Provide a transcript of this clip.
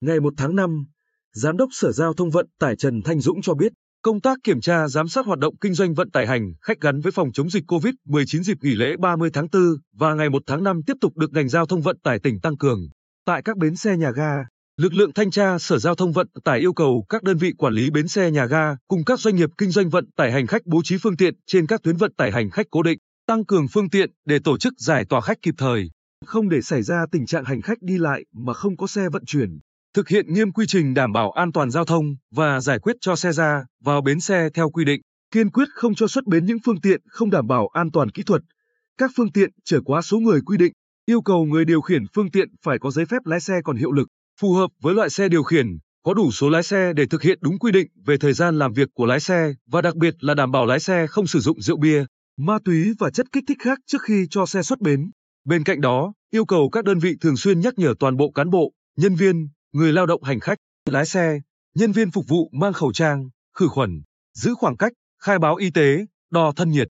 Ngày 1 tháng 5, Giám đốc Sở Giao thông Vận tải Trần Thanh Dũng cho biết, công tác kiểm tra giám sát hoạt động kinh doanh vận tải hành khách gắn với phòng chống dịch COVID-19 dịp nghỉ lễ 30 tháng 4 và ngày 1 tháng 5 tiếp tục được ngành giao thông vận tải tỉnh tăng cường. Tại các bến xe nhà ga, lực lượng thanh tra Sở Giao thông Vận tải yêu cầu các đơn vị quản lý bến xe nhà ga cùng các doanh nghiệp kinh doanh vận tải hành khách bố trí phương tiện trên các tuyến vận tải hành khách cố định, tăng cường phương tiện để tổ chức giải tỏa khách kịp thời, không để xảy ra tình trạng hành khách đi lại mà không có xe vận chuyển thực hiện nghiêm quy trình đảm bảo an toàn giao thông và giải quyết cho xe ra vào bến xe theo quy định, kiên quyết không cho xuất bến những phương tiện không đảm bảo an toàn kỹ thuật, các phương tiện trở quá số người quy định, yêu cầu người điều khiển phương tiện phải có giấy phép lái xe còn hiệu lực, phù hợp với loại xe điều khiển, có đủ số lái xe để thực hiện đúng quy định về thời gian làm việc của lái xe và đặc biệt là đảm bảo lái xe không sử dụng rượu bia, ma túy và chất kích thích khác trước khi cho xe xuất bến. Bên cạnh đó, yêu cầu các đơn vị thường xuyên nhắc nhở toàn bộ cán bộ, nhân viên, người lao động hành khách, lái xe, nhân viên phục vụ mang khẩu trang, khử khuẩn, giữ khoảng cách, khai báo y tế, đo thân nhiệt.